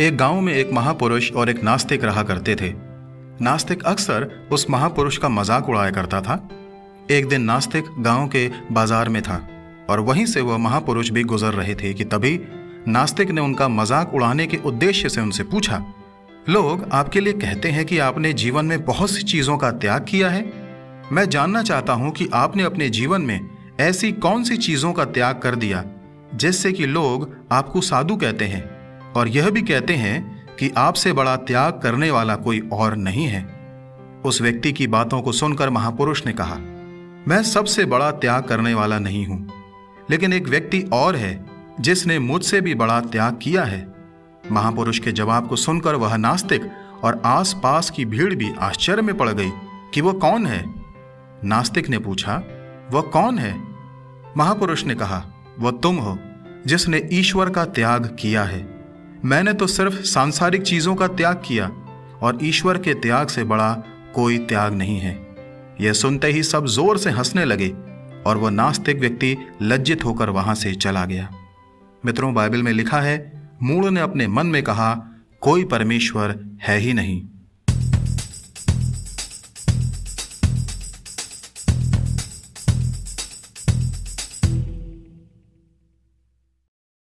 एक गाँव में एक महापुरुष और एक नास्तिक रहा करते थे। नास्तिक अक्सर उस महापुरुष का मज़ाक उड़ाया करता था। एक दिन नास्तिक गाँव के बाज़ार में था और वहीं से वह महापुरुष भी गुजर रहे थे कि तभी नास्तिक ने उनका मज़ाक उड़ाने के उद्देश्य से उनसे पूछा, लोग आपके लिए कहते हैं कि आपने जीवन में बहुत सी चीज़ों का त्याग किया है? मैं जानना चाहता हूँ कि आपने अपने जीवन में ऐसी कौन सी चीज़ों का त्याग कर दिया, जिससे कि लोग आपको साधु कहते हैं? और यह भी कहते हैं कि आपसे बड़ा त्याग करने वाला कोई और नहीं है। उस व्यक्ति की बातों को सुनकर महापुरुष ने कहा, मैं सबसे बड़ा त्याग करने वाला नहीं हूँ, लेकिन एक व्यक्ति और है जिसने मुझसे भी बड़ा त्याग किया है। महापुरुष के जवाब को सुनकर वह नास्तिक और आसपास की भीड़ भी आश्चर्य में पड़ गई कि वह कौन है। नास्तिक ने पूछा, वह कौन है? महापुरुष ने कहा, वह तुम हो जिसने ईश्वर का त्याग किया है। मैंने तो सिर्फ़ सांसारिक चीज़ों का त्याग किया और ईश्वर के त्याग से बड़ा कोई त्याग नहीं है। यह सुनते ही सब ज़ोर से हंसने लगे और वह नास्तिक व्यक्ति लज्जित होकर वहाँ से चला गया। मित्रों, बाइबल में लिखा है मूड़ ने अपने मन में कहा, कोई परमेश्वर है ही नहीं।